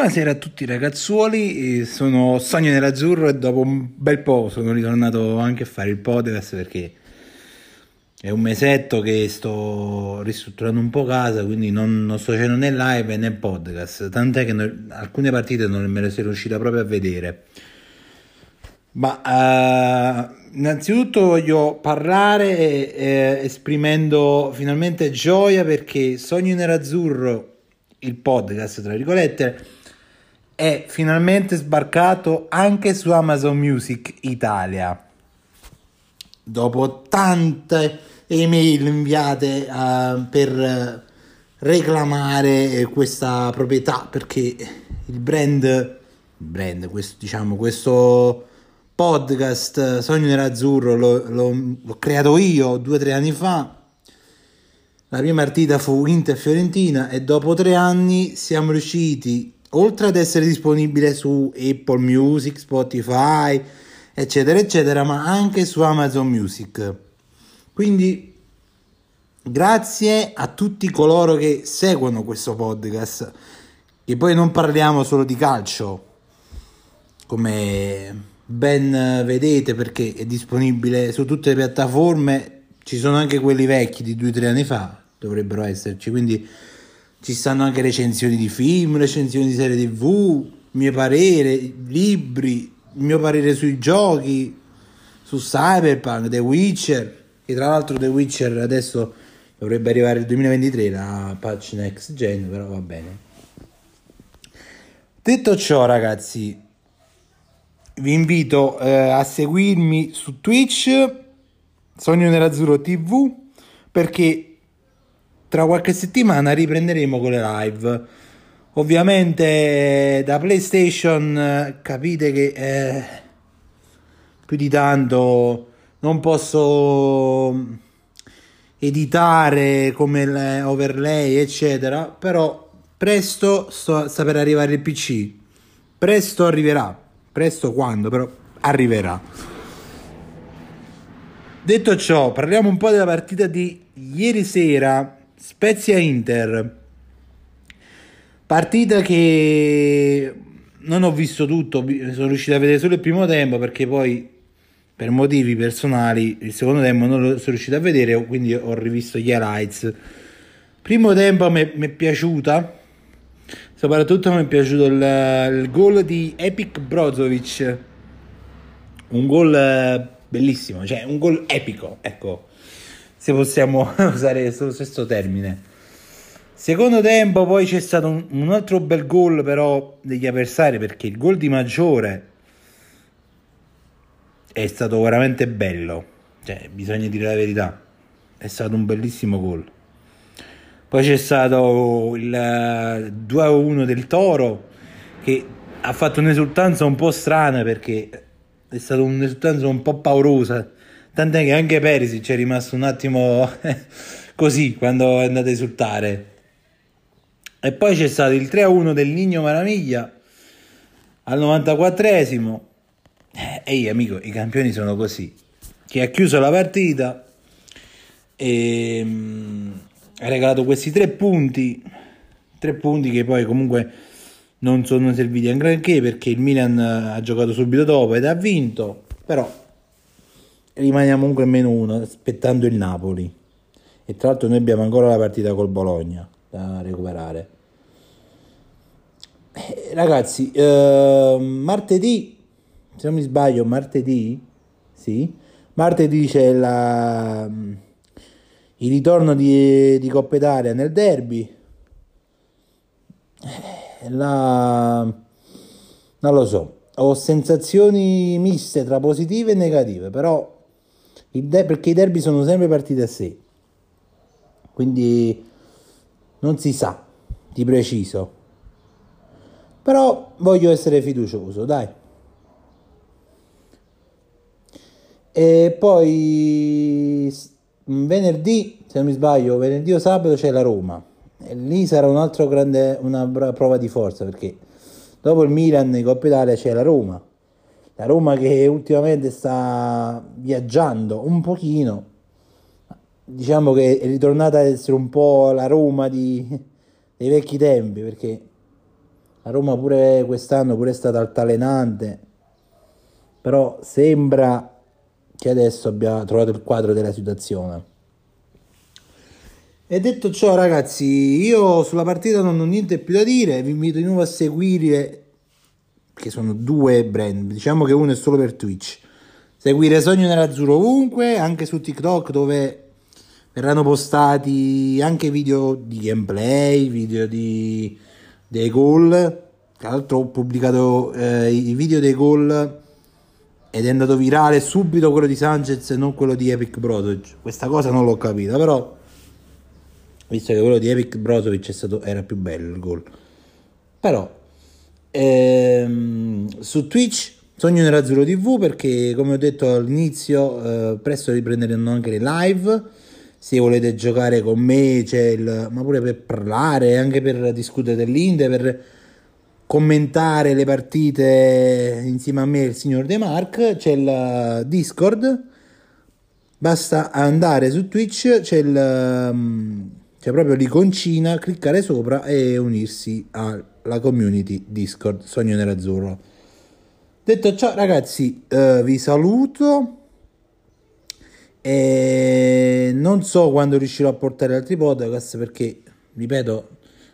Buonasera a tutti ragazzuoli, sono Sogno Nerazzurro e dopo un bel po' sono ritornato anche a fare il podcast perché è un mesetto che sto ristrutturando un po' casa, quindi non, non sto facendo né live né podcast, tant'è che non- alcune partite non me le sono riuscita proprio a vedere. Ma eh, innanzitutto voglio parlare eh, esprimendo finalmente gioia perché Sogno Nerazzurro, il podcast tra virgolette, è finalmente sbarcato anche su Amazon Music Italia. Dopo tante email inviate eh, per eh, reclamare eh, questa proprietà perché il brand, brand questo, diciamo, questo podcast Sogno Nerazzurro l'ho, l'ho- l'ho creato io due o tre anni fa. La prima partita fu Inter Fiorentina e dopo tre anni siamo riusciti, oltre ad essere disponibile su Apple Music, Spotify, eccetera, eccetera, ma anche su Amazon Music. Quindi grazie a tutti coloro che seguono questo podcast, che poi non parliamo solo di calcio, come ben vedete perché è disponibile su tutte le piattaforme, ci sono anche quelli vecchi di due o tre anni fa, dovrebbero esserci, quindi ci stanno anche recensioni di film, recensioni di serie tv, mio parere, libri, mio parere sui giochi, su Cyberpunk, The Witcher, che tra l'altro The Witcher adesso dovrebbe arrivare il 2023, la patch next gen, però va bene. Detto ciò ragazzi, vi invito eh, a seguirmi su Twitch, Sogno Nerazzurro TV, perché tra qualche settimana riprenderemo con le live. Ovviamente da PlayStation eh, capite che eh, più di tanto non posso mm, editare come overlay eccetera, però presto sto, sta per arrivare il PC. Presto arriverà. Presto quando, però arriverà. Detto ciò, parliamo un po' della partita di ieri sera, Spezia Inter. Partita che non ho visto tutto, sono riuscito a vedere solo il primo tempo perché poi per motivi personali il secondo tempo non lo sono riuscito a vedere, quindi ho rivisto gli highlights. Primo tempo mi mi è piaciuta, soprattutto mi è piaciuto il, il gol di Epic Brozovic, un gol eh, bellissimo, cioè un gol epico, ecco, se possiamo usare questo stesso termine. Secondo tempo poi c'è stato un, un altro bel gol però degli avversari perché il gol di Maggiore è stato veramente bello, cioè bisogna dire la verità, è stato un bellissimo gol. Poi c'è stato il eh, 2-1 del Toro che ha fatto un'esultanza un po' strana perché è stata un'esultanza un po' paurosa. Tant'è che anche Perisic è rimasto un attimo così quando è andato a esultare. E poi c'è stato il 3-1 del Nigno Maraviglia al 94esimo. Eh, Ehi amico, i campioni sono così. Che ha chiuso la partita e mm, ha regalato questi tre punti. Tre punti che poi comunque non sono serviti a granché perché il Milan ha giocato subito dopo ed ha vinto. Però rimaniamo comunque meno uno aspettando il Napoli. E tra l'altro noi abbiamo ancora la partita col Bologna da recuperare. Eh, ragazzi, eh, martedì, se non mi sbaglio, martedì, sì, martedì c'è la, il ritorno di, di Coppa Italia nel derby. Eh, La, non lo so, ho sensazioni miste tra positive e negative, però de- perché i derby sono sempre partiti a sé, quindi non si sa di preciso. Però voglio essere fiducioso, dai. E poi venerdì, se non mi sbaglio, venerdì o sabato c'è la Roma. E lì sarà un altro grande, una prova di forza perché dopo il Milan in Coppa Italia c'è la Roma. La Roma che ultimamente sta viaggiando un pochino. Diciamo che è ritornata ad essere un po' la Roma di- dei vecchi tempi perché la Roma pure quest'anno pure è stata altalenante. Però sembra che adesso abbia trovato il quadro della situazione. E detto ciò, ragazzi, io sulla partita non ho niente più da dire. Vi invito di nuovo a seguire, che sono due brand. Diciamo che uno è solo per Twitch. Seguire Sogno Nerazzurro ovunque, anche su TikTok, dove verranno postati anche video di gameplay, video di, dei gol. Tra l'altro, ho pubblicato eh, i video dei gol ed è andato virale subito quello di Sanchez e non quello di Epic Brozovic. Questa cosa non l'ho capita, però visto che quello di Epic Brozovic era più bello il gol. Però ehm, su Twitch Sogno Nerazzurro TV perché come ho detto all'inizio eh, presto riprenderanno anche le live. Se volete giocare con me, c'è il, ma pure per parlare, anche per discutere dell'Inde, per commentare le partite insieme a me e il signor De Mark, c'è il Discord. Basta andare su Twitch, c'è, il, c'è proprio l'iconcina, cliccare sopra e unirsi alla community Discord Sogno Nerazzurro. Detto ciò, ragazzi, eh, vi saluto. E non so quando riuscirò a portare altri podcast perché, ripeto,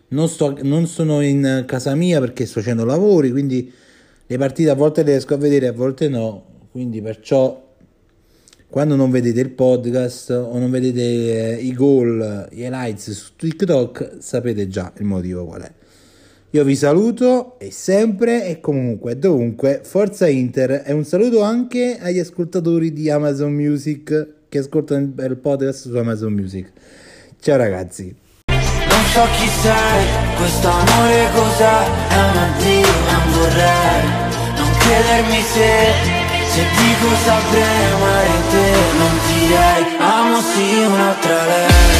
non, sto, non sono in casa mia perché sto facendo lavori, quindi le partite a volte le riesco a vedere, a volte no. Quindi perciò quando non vedete il podcast o non vedete eh, i gol, gli highlights su TikTok, sapete già il motivo qual è. Io vi saluto e sempre e comunque dovunque Forza Inter e un saluto anche agli ascoltatori di Amazon Music che ascoltano il podcast su Amazon Music. Ciao ragazzi. Non so chi sei, questo amore cos'è, è un addio, un vorrei Non chiedermi se, se dico saprei amare te Non direi, amo sì un'altra lei